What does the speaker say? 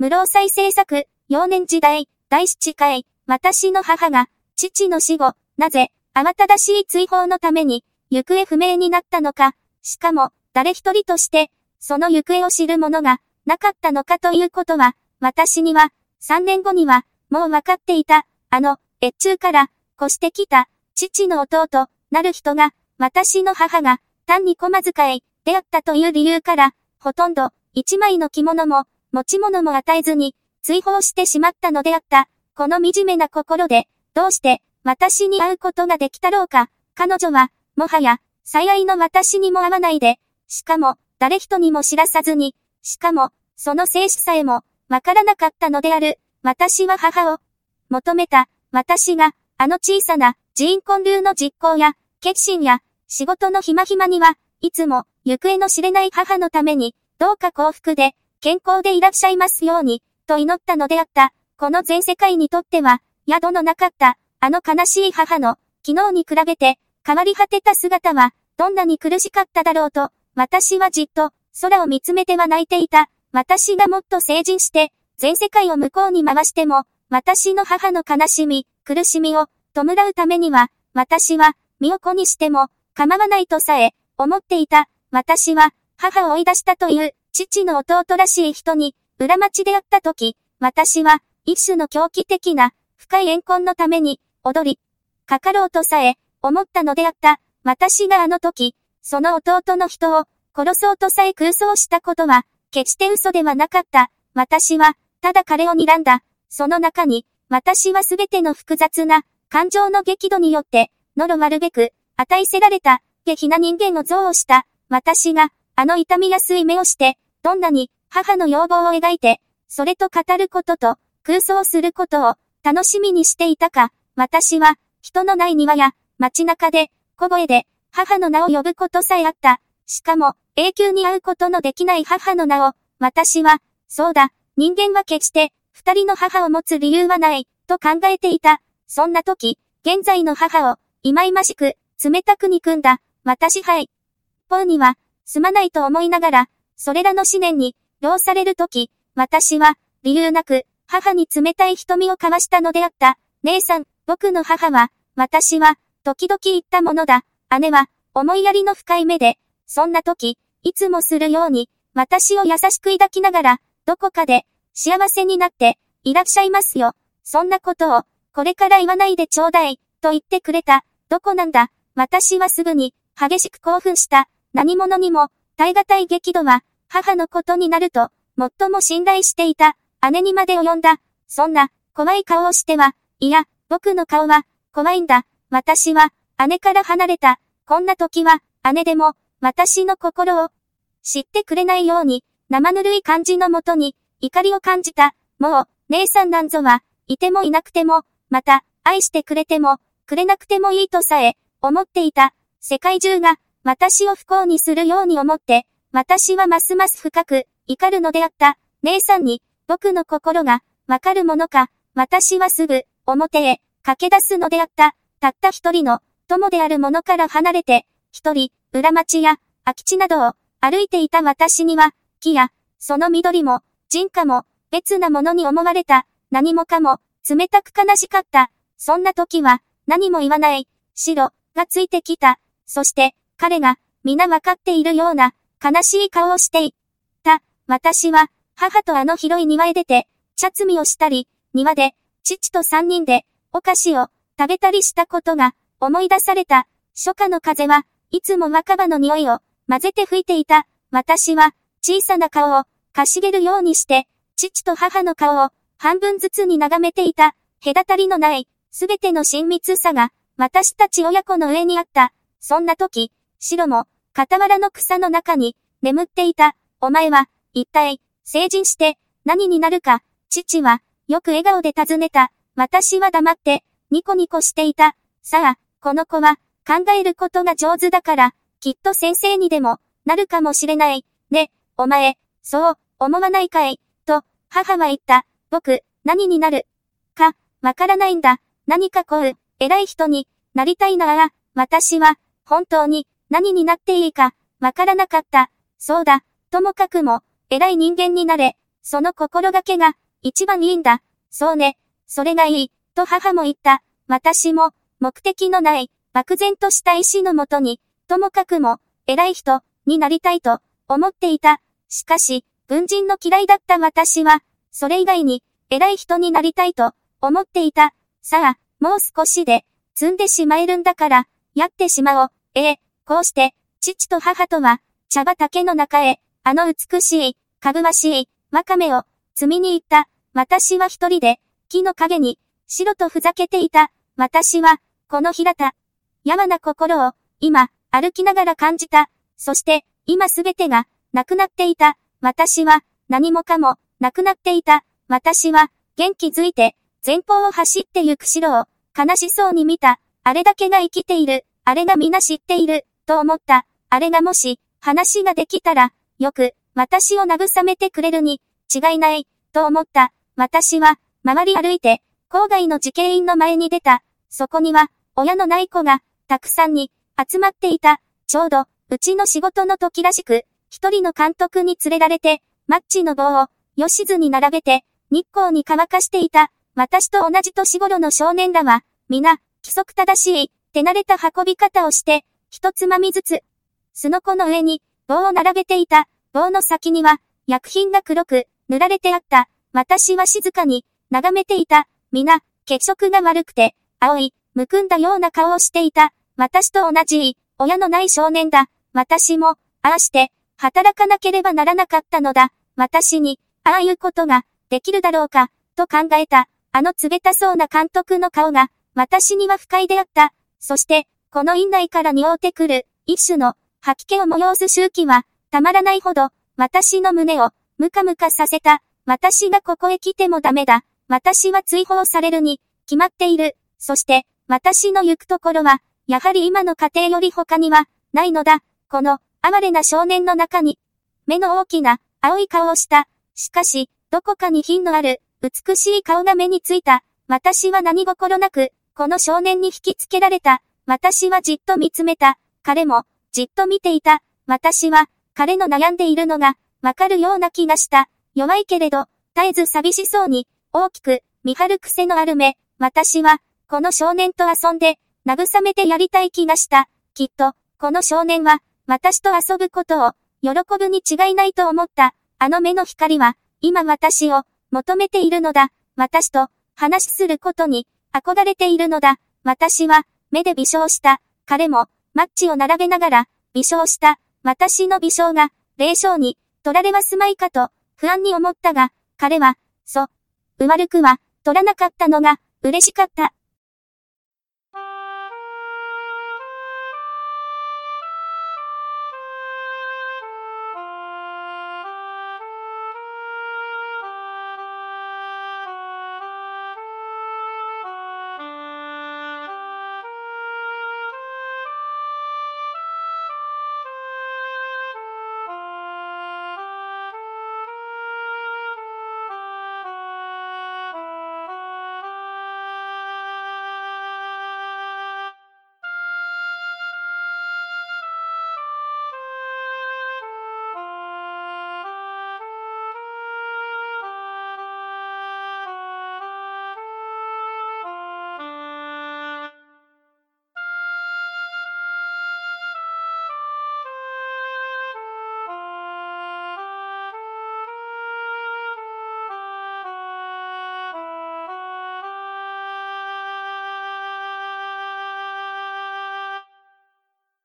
無労災政策、幼年時代、第七回、私の母が、父の死後、なぜ、慌ただしい追放のために、行方不明になったのか、しかも、誰一人として、その行方を知る者が、なかったのかということは、私には、3年後には、もう分かっていた、あの、越中から、越してきた、父の弟、なる人が、私の母が、単に駒遣い、であったという理由から、ほとんど、一枚の着物も、持ち物も与えずに、追放してしまったのであった。この惨めな心で、どうして、私に会うことができたろうか。彼女は、もはや、最愛の私にも会わないで、しかも、誰人にも知らさずに、しかも、その生死さえも、わからなかったのである。私は母を、求めた。私が、あの小さな、寺院婚流の実行や、決心や、仕事の暇暇には、いつも、行方の知れない母のために、どうか幸福で、健康でいらっしゃいますように、と祈ったのであった。この全世界にとっては、宿のなかった、あの悲しい母の、昨日に比べて、変わり果てた姿は、どんなに苦しかっただろうと、私はじっと、空を見つめては泣いていた。私がもっと成人して、全世界を向こうに回しても、私の母の悲しみ、苦しみを、弔うためには、私は、身を粉にしても、構わないとさえ、思っていた。私は、母を追い出したという、父の弟らしい人に、裏町で会った時、私は、一種の狂気的な、深い怨恨のために、踊り、かかろうとさえ、思ったのであった。私があの時、その弟の人を、殺そうとさえ空想したことは、決して嘘ではなかった。私は、ただ彼を睨んだ。その中に、私はすべての複雑な、感情の激怒によって、呪わるべく、与えせられた、下品な人間を憎悪した。私が、あの痛みやすい目をして、どんなに、母の要望を描いて、それと語ることと、空想することを、楽しみにしていたか。私は、人のない庭や、街中で、小声で、母の名を呼ぶことさえあった。しかも、永久に会うことのできない母の名を、私は、そうだ、人間は決して、二人の母を持つ理由はない、と考えていた。そんな時、現在の母を、忌々しく、冷たく憎んだ、私はい。ポーには、すまないと思いながら、それらの思念に、労される時、私は、理由なく、母に冷たい瞳を交わしたのであった。姉さん、僕の母は、私は、時々言ったものだ。姉は、思いやりの深い目で、そんな時、いつもするように、私を優しく抱きながら、どこかで、幸せになって、いらっしゃいますよ。そんなことを、これから言わないでちょうだい、と言ってくれた。どこなんだ。私はすぐに、激しく興奮した。何者にも、耐え難い激怒は、母のことになると、最も信頼していた。姉にまで及んだ。そんな、怖い顔をしては、いや、僕の顔は、怖いんだ。私は、姉から離れた。こんな時は、姉でも、私の心を知ってくれないように、生ぬるい感じのもとに、怒りを感じた。もう、姉さんなんぞは、いてもいなくても、また、愛してくれても、くれなくてもいいとさえ、思っていた。世界中が、私を不幸にするように思って、私はますます深く、怒るのであった。姉さんに、僕の心が、わかるものか、私はすぐ、表へ、駆け出すのであった。たった一人の、友であるものから離れて、一人、裏町や、空き地などを、歩いていた私には、木や、その緑も、人家も、別なものに思われた、何もかも、冷たく悲しかった。そんな時は、何も言わない、白、がついてきた。そして、彼が、皆わかっているような、悲しい顔をしていた。私は、母とあの広い庭へ出て、茶摘みをしたり、庭で、父と三人で、お菓子を、食べたりしたことが、思い出された。初夏の風は、いつも若葉の匂いを混ぜて吹いていた。私は小さな顔をかしげるようにして、父と母の顔を半分ずつに眺めていた。隔たりのないすべての親密さが私たち親子の上にあった。そんな時、白も傍らの草の中に眠っていた。お前は一体成人して何になるか。父はよく笑顔で尋ねた。私は黙ってニコニコしていた。さあ、この子は考えることが上手だから、きっと先生にでも、なるかもしれない。ね、お前、そう、思わないかい、と、母は言った。僕、何になるか、わからないんだ。何かこう、偉い人になりたいなら、私は、本当に、何になっていいか、わからなかった。そうだ、ともかくも、偉い人間になれ。その心がけが、一番いいんだ。そうね。それがいい。と母も言った。私も、目的のない、漠然とした意志のもとに、ともかくも、偉い人、になりたいと、思っていた。しかし、文人の嫌いだった私は、それ以外に、偉い人になりたいと、思っていた。さあ、もう少しで、積んでしまえるんだから、やってしまおう。ええ、こうして、父と母とは、茶畑の中へ、あの美しい、かぐわしい、わかめを、積みに行った。私は一人で、木の陰に、白とふざけていた。私は、この平田、山な心を、今、歩きながら感じた。そして、今すべてが、なくなっていた。私は、何もかも、なくなっていた。私は、元気づいて、前方を走って行く城を、悲しそうに見た。あれだけが生きている。あれが皆知っている。と思った。あれがもし、話ができたら、よく、私を慰めてくれるに、違いない、と思った。私は、周り歩いて、郊外の慈恵院の前に出た。そこには、親のない子が、たくさんに、集まっていた。ちょうど、うちの仕事の時らしく、一人の監督に連れられて、マッチの棒を、吉津に並べて、日光に乾かしていた。私と同じ年頃の少年らは、皆、規則正しい、手慣れた運び方をして、一つまみずつ、すのこの上に、棒を並べていた。棒の先には、薬品が黒く、塗られてあった。私は静かに、眺めていた。皆、血色が悪くて、青い、むくんだような顔をしていた。私と同じ、親のない少年だ。私も、ああして、働かなければならなかったのだ。私に、ああいうことが、できるだろうか、と考えた。あの冷たそうな監督の顔が、私には不快であった。そして、この院内から匂ってくる、一種の、吐き気を催す周期は、たまらないほど、私の胸を、ムカムカさせた。私がここへ来てもダメだ。私は追放されるに、決まっている。そして、私の行くところは、やはり今の家庭より他には、ないのだ。この、哀れな少年の中に、目の大きな、青い顔をした。しかし、どこかに品のある、美しい顔が目についた。私は何心なく、この少年に引きつけられた。私はじっと見つめた。彼も、じっと見ていた。私は、彼の悩んでいるのが、わかるような気がした。弱いけれど、絶えず寂しそうに、大きく、見張る癖のある目。私は、この少年と遊んで、慰めてやりたい気がした。きっと、この少年は、私と遊ぶことを、喜ぶに違いないと思った。あの目の光は、今私を、求めているのだ。私と、話することに、憧れているのだ。私は、目で微笑した。彼も、マッチを並べながら、微笑した。私の微笑が、霊障に、取られはすまいかと、不安に思ったが、彼は、そ、う悪くは、取らなかったのが、嬉しかった。